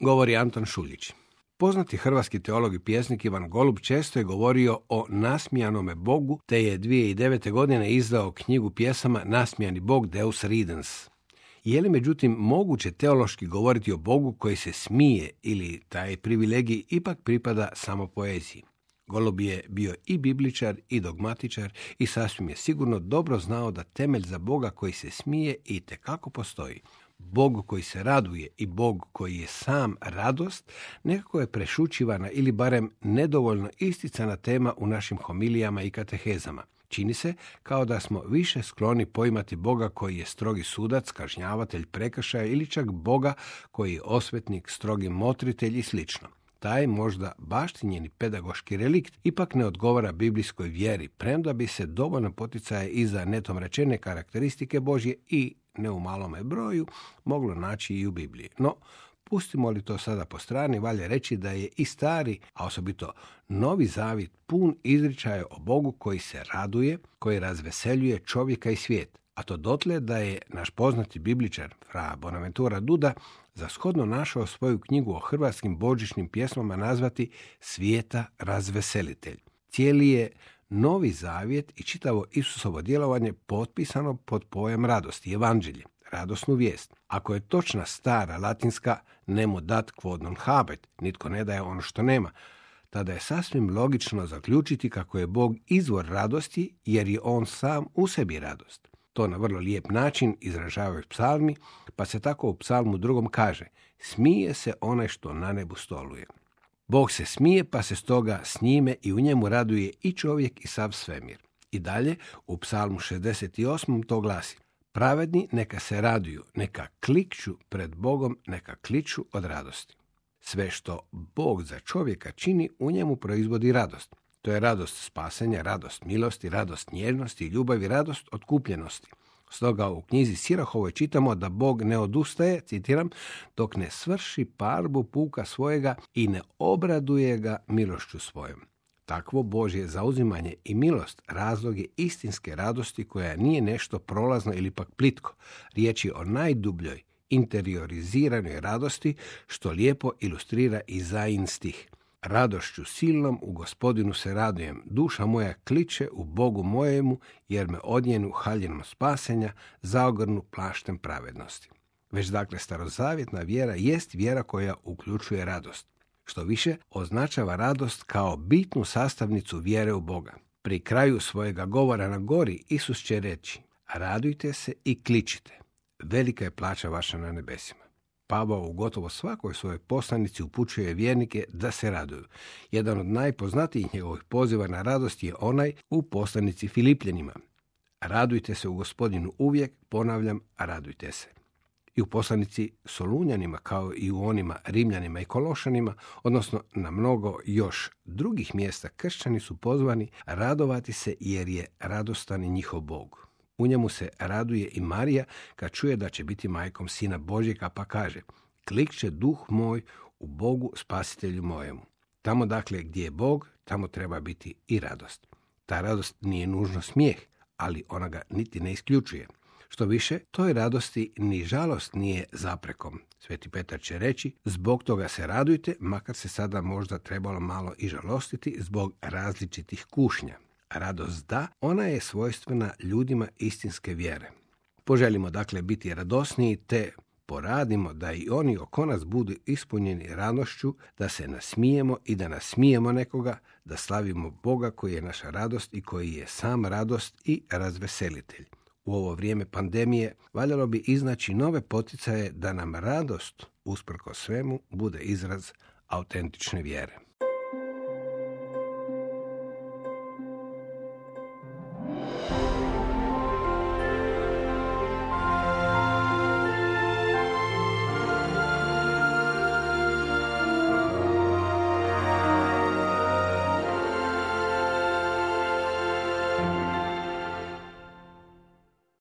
Govori Anton Šuljić. Poznati hrvatski teolog i pjesnik Ivan Golub često je govorio o nasmijanome Bogu, te je 2009. godine izdao knjigu pjesama Nasmijani Bog Deus Ridens. Je li međutim moguće teološki govoriti o Bogu koji se smije ili taj privilegij ipak pripada samo poeziji? Golub je bio i bibličar i dogmatičar i sasvim je sigurno dobro znao da temelj za Boga koji se smije i tekako postoji. Bog koji se raduje i Bog koji je sam radost, nekako je prešućivana ili barem nedovoljno isticana tema u našim homilijama i katehezama. Čini se kao da smo više skloni poimati Boga koji je strogi sudac, kažnjavatelj prekršaja ili čak Boga koji je osvetnik, strogi motritelj i slično. Taj možda baštinjeni pedagoški relikt ipak ne odgovara biblijskoj vjeri, premda bi se dovoljno poticaje i za netom rečene karakteristike Božje i ne u malome broju, moglo naći i u Bibliji. No, pustimo li to sada po strani, valja reći da je i stari, a osobito novi zavit pun izričaja o Bogu koji se raduje, koji razveseljuje čovjeka i svijet. A to dotle da je naš poznati bibličar, fra Bonaventura Duda, za shodno našao svoju knjigu o hrvatskim božićnim pjesmama nazvati Svijeta razveselitelj. Cijeli je Novi zavjet i čitavo Isusovo djelovanje potpisano pod pojam radosti, evanđelje, radosnu vijest. Ako je točna stara latinska nemo dat quod non habet, nitko ne daje ono što nema, tada je sasvim logično zaključiti kako je Bog izvor radosti jer je on sam u sebi radost. To na vrlo lijep način izražavaju psalmi, pa se tako u psalmu drugom kaže smije se onaj što na nebu stoluje. Bog se smije pa se stoga s njime i u njemu raduje i čovjek i sav svemir. I dalje u psalmu 68. to glasi Pravedni neka se raduju, neka klikću pred Bogom, neka kliču od radosti. Sve što Bog za čovjeka čini, u njemu proizvodi radost. To je radost spasenja, radost milosti, radost nježnosti, ljubavi, radost otkupljenosti. Stoga u knjizi Sirahovoj čitamo da Bog ne odustaje, citiram, dok ne svrši parbu puka svojega i ne obraduje ga milošću svojom. Takvo Božje zauzimanje i milost razlog je istinske radosti koja nije nešto prolazno ili pak plitko. Riječ je o najdubljoj, interioriziranoj radosti što lijepo ilustrira i Zain stih. Radošću silnom u gospodinu se radujem, duša moja kliče u Bogu mojemu, jer me odnjenu haljenom spasenja zaogrnu plaštem pravednosti. Već dakle starozavjetna vjera jest vjera koja uključuje radost. Što više, označava radost kao bitnu sastavnicu vjere u Boga. Pri kraju svojega govora na gori Isus će reći, radujte se i kličite. Velika je plaća vaša na nebesima. Pavao u gotovo svakoj svojoj poslanici upućuje vjernike da se raduju. Jedan od najpoznatijih njegovih poziva na radost je onaj u poslanici Filipljenima. Radujte se u gospodinu uvijek, ponavljam, radujte se. I u poslanici Solunjanima, kao i u onima Rimljanima i Kološanima, odnosno na mnogo još drugih mjesta kršćani su pozvani radovati se jer je radostan njihov Bog. U njemu se raduje i Marija kad čuje da će biti majkom sina Božjega pa kaže klikće duh moj u Bogu spasitelju mojemu. Tamo dakle gdje je Bog, tamo treba biti i radost. Ta radost nije nužno smijeh, ali ona ga niti ne isključuje. Što više, toj radosti ni žalost nije zaprekom. Sveti Petar će reći, zbog toga se radujte, makar se sada možda trebalo malo i žalostiti zbog različitih kušnja. Radost da, ona je svojstvena ljudima istinske vjere. Poželimo dakle biti radosniji te poradimo da i oni oko nas budu ispunjeni radošću, da se nasmijemo i da nasmijemo nekoga, da slavimo Boga koji je naša radost i koji je sam radost i razveselitelj. U ovo vrijeme pandemije valjalo bi iznaći nove poticaje da nam radost, usprko svemu, bude izraz autentične vjere.